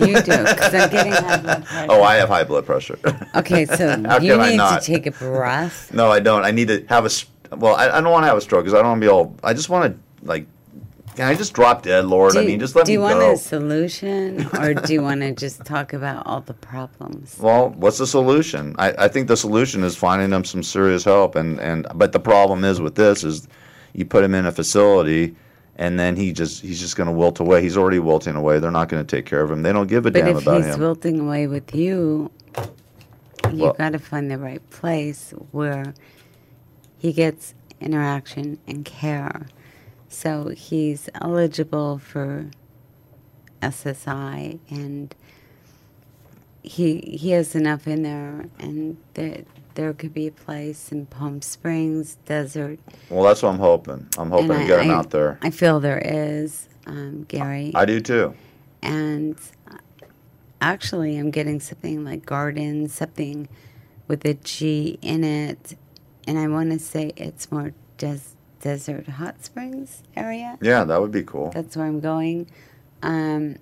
You do, because I'm getting high blood pressure. Oh, I have high blood pressure. Okay, so you need to take a breath. No, I don't. I need to have a. Well, I, I don't want to have a stroke because I don't want to be all. I just want to like. Can I just drop dead, Lord? do I mean, just let me go. do you want a solution, or do you want to just talk about all the problems? Well, what's the solution? I, I think the solution is finding them some serious help, and, and but the problem is with this is, you put him in a facility, and then he just he's just going to wilt away. He's already wilting away. They're not going to take care of him. They don't give a But damn about him. But if he's wilting away with you, you Well- got to find the right place where he gets interaction and care. So he's eligible for SSI and he he has enough in there and there there could be a place in Palm Springs desert Well, that's what I'm hoping. I'm hoping and to get him I- out there. I feel there is um, Gary I do too. and actually i'm getting something like garden something with a g in it and i want to say it's more des- desert hot springs area Yeah, that would be cool. that's where i'm going um,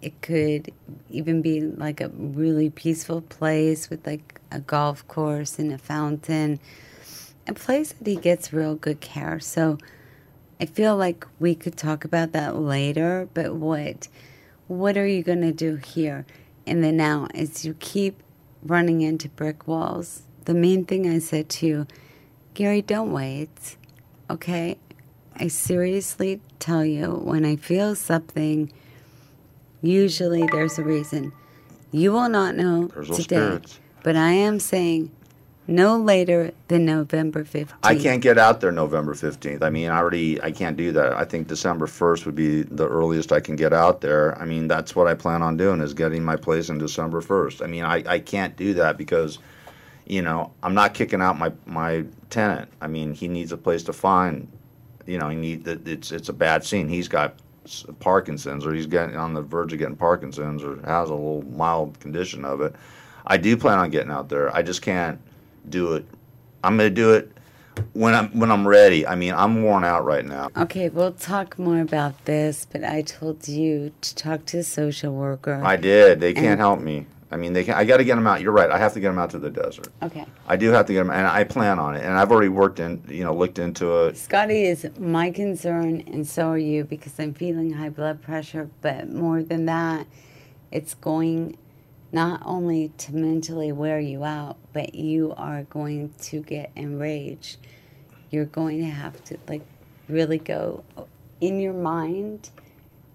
it could even be like a really peaceful place with like a golf course and a fountain a place that he gets real good care so I feel like we could talk about that later, but what what are you going to do here in the now as you keep running into brick walls? The main thing I said to you, Gary, don't wait. Okay? I seriously tell you when I feel something usually there's a reason. You will not know There's today, but I am saying no later than November 15th. I can't get out there November 15th. I mean, I already I can't do that. I think December 1st would be the earliest I can get out there. I mean, that's what I plan on doing is getting my place in December 1st. I mean, I, I can't do that because you know, I'm not kicking out my my tenant. I mean, he needs a place to find. You know, he need that it's it's a bad scene. He's got Parkinson's, or he's getting on the verge of getting Parkinson's, or has a little mild condition of it. I do plan on getting out there. I just can't do it. I'm gonna do it when I'm when I'm ready. I mean, I'm worn out right now. Okay, we'll talk more about this, but I told you to talk to a social worker. I did. They can't help me. I mean, they can. I got to get them out. You're right. I have to get them out to the desert. Okay. I do have to get them, and I plan on it. And I've already worked in, you know, looked into it. Scotty is my concern, and so are you, because I'm feeling high blood pressure. But more than that, it's going not only to mentally wear you out, but you are going to get enraged. You're going to have to, like, really go in your mind,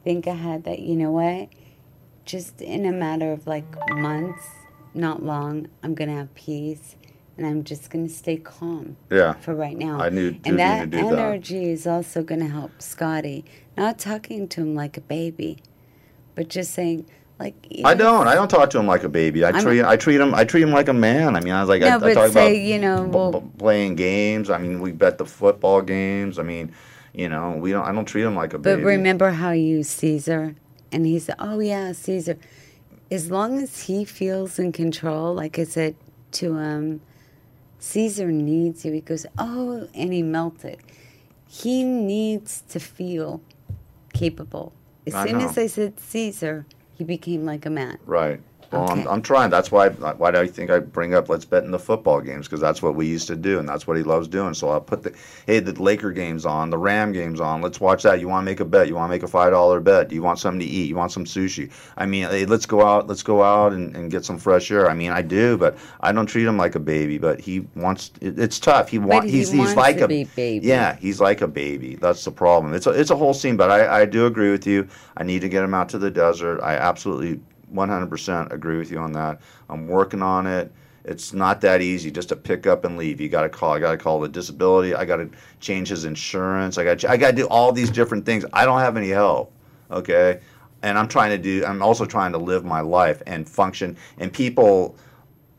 think ahead that, you know what? Just in a matter of like months, not long, I'm going to have peace. And I'm just going to stay calm Yeah. for right now. I knew- and that to do that. energy is also going to help Scotty. Not talking to him like a baby, but just saying, like, I don't. I don't talk to him like a baby. I I'm- treat. I treat him. I treat him like a man. I mean, I was like, No, I but talk say, about you know, b- well- b- playing games. I mean, we bet the football games. I mean, you know, we don't. I don't treat him like a But baby. But remember how you Caesar, and he said, "Oh yeah, Caesar." As long as he feels in control, like I said to him, Caesar needs you. He goes, "Oh," and he melted. He needs to feel capable. As I soon know. as I said Caesar, he became like a man. Right. Well, Okay. I'm, I'm trying. That's why. Why do I think I bring up let's bet in the football games because that's what we used to do and that's what he loves doing. So I'll put the hey the Laker games on, the Ram games on. Let's watch that. You want to make a bet? You want to make a five dollar bet? Do you want something to eat? You want some sushi? I mean, hey, let's go out. Let's go out and, and get some fresh air. I mean, I do, but I don't treat him like a baby. But he wants. It, it's tough. He wants. he He's he's like a baby. Yeah, he's like a baby. That's the problem. It's a it's a whole scene. But I I do agree with you. I need to get him out to the desert. I absolutely 100% agree with you on that. I'm working on it. It's not that easy just to pick up and leave. You got to call. I got to call the disability. I got to change his insurance. I got I got to do all these different things. I don't have any help. Okay, and I'm trying to do. I'm also trying to live my life and function. And people,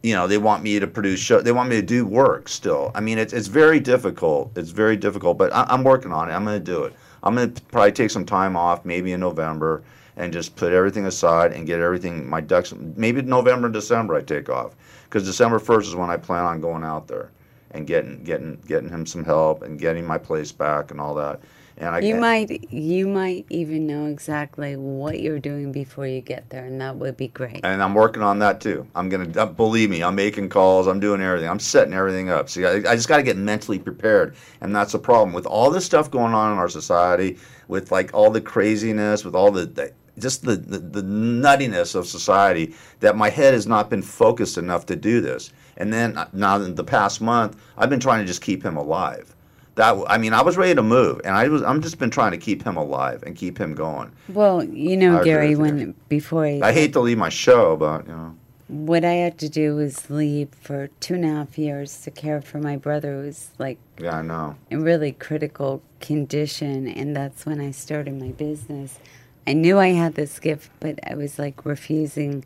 you know, they want me to produce show. They want me to do work still. I mean, it's it's very difficult. It's very difficult, but I, I'm working on it. I'm going to do it. I'm going to probably take some time off, maybe in November, and just put everything aside and get everything my ducks. Maybe November, and December I take off because December first is when I plan on going out there and getting getting getting him some help and getting my place back and all that. And I You and- might you might even know exactly what you're doing before you get there, and that would be great. and I'm working on that too. I'm gonna uh, believe me. I'm making calls. I'm doing everything. I'm setting everything up. See, I, I just got to get mentally prepared, and that's the problem with all this stuff going on in our society, with like all the craziness, with all the, the just the, the the nuttiness of society. That my head has not been focused enough to do this. And then uh, now in the past month, I've been trying to just keep him alive. That I mean, I was ready to move, and I was. I'm just been trying to keep him alive and keep him going. Well, you know, Gary, when before I, I hate to leave my show, but you know. what I had to do was leave for two and a half years to care for my brother who was like Yeah, I know. in really critical condition and that's when I started my business. I knew I had this gift but I was like refusing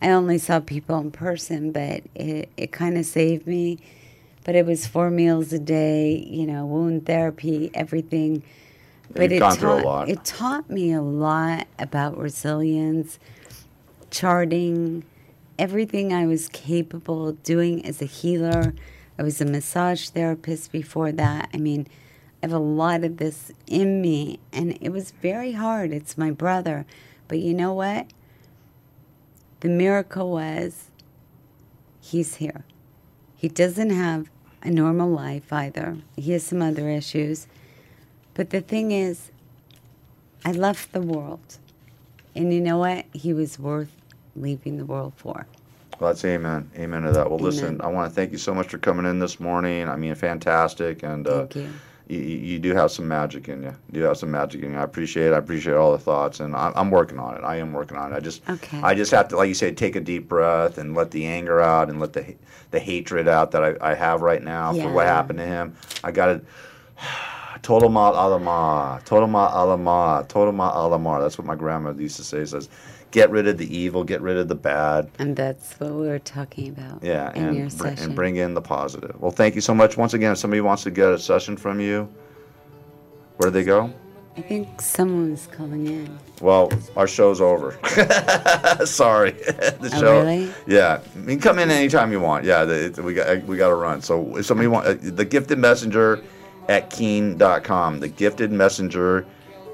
I only saw people in person but it, it kind of saved me. But it was four meals a day, you know, wound therapy, everything. But You've it gone through a taught lot. it taught me a lot about resilience, charting, everything I was capable of doing as a healer. I was a massage therapist before that. I mean, have a lot of this in me, and it was very hard. It's my brother. But you know what? The miracle was he's here. He doesn't have a normal life either, he has some other issues. But the thing is, I left the world. And you know what? He was worth leaving the world for. Well, that's amen. Amen to that. Well, listen, I want to thank you so much for coming in this morning. I mean, fantastic. And uh, Thank you. You, you you do have some magic in you. You do have some magic in you. I appreciate it. I appreciate all the thoughts, and I'm, I'm working on it. I am working on it. I just, Okay. I just have to, like you said, take a deep breath and let the anger out and let the the hatred out that I, I have right now for what happened to him. I got to. Total ma alama, total ma alama, total ma alamar. That's what my grandmother used to say. Says, get rid of the evil, get rid of the bad. And that's what we were talking about Yeah, in your and, br- session. and bring in the positive. Well, thank you so much. Once again, if somebody wants to get a session from you, where do they go? I think someone's calling in. Well, our show's over. Sorry, the Oh, show. really? Yeah, you can come in anytime you want. Yeah, the, we got we got to run. So if somebody want uh, the gifted messenger at keen.com, the gifted messenger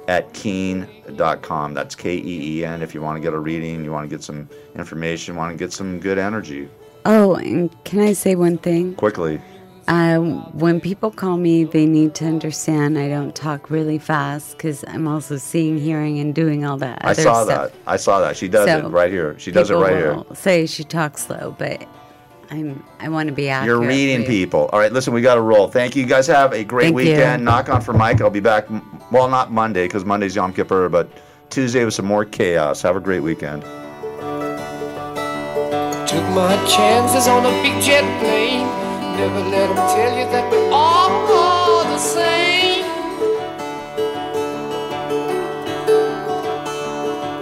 at keen.com. That's K E E N. If you want to get a reading, you want to get some information, want to get some good energy. Oh, and can I say one thing? Quickly. Uh, when people call me, they need to understand I don't talk really fast because I'm also seeing, hearing, and doing all that I saw stuff. that. I saw that. She does So, it right here. She does it right here. Say she talks slow, but I'm. I want to be accurate. You're reading you. people. All right, listen, we got to roll. Thank you. You guys have a great Thank you. weekend. Knock on for Mike. I'll be back, well, not Monday because Monday's Yom Kippur, but Tuesday with some more chaos. Have a great weekend. Took my chances on a big jet plane. Never let them tell you that we're all the same.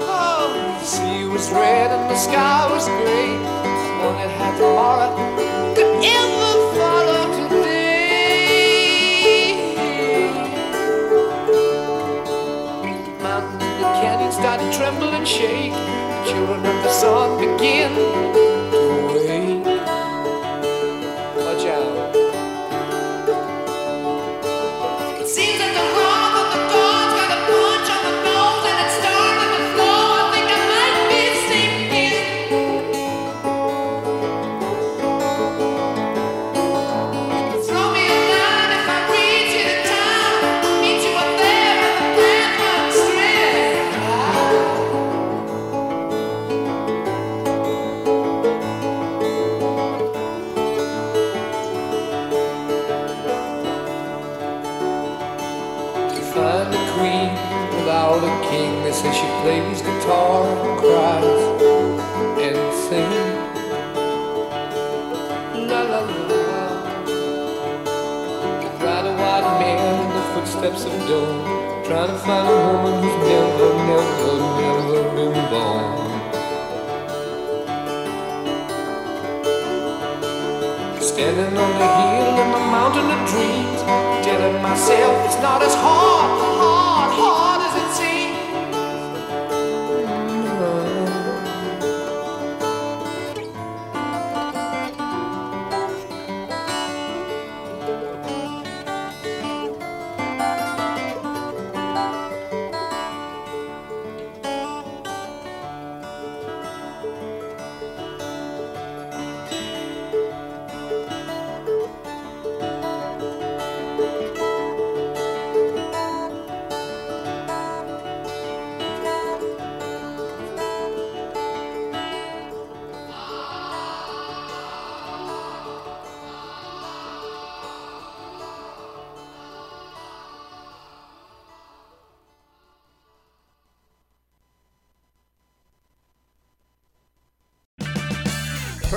Oh, the sea was red and the sky was gray. Had tomorrow ever follow today. Mountains the started to tremble and shake. The children of the sun begin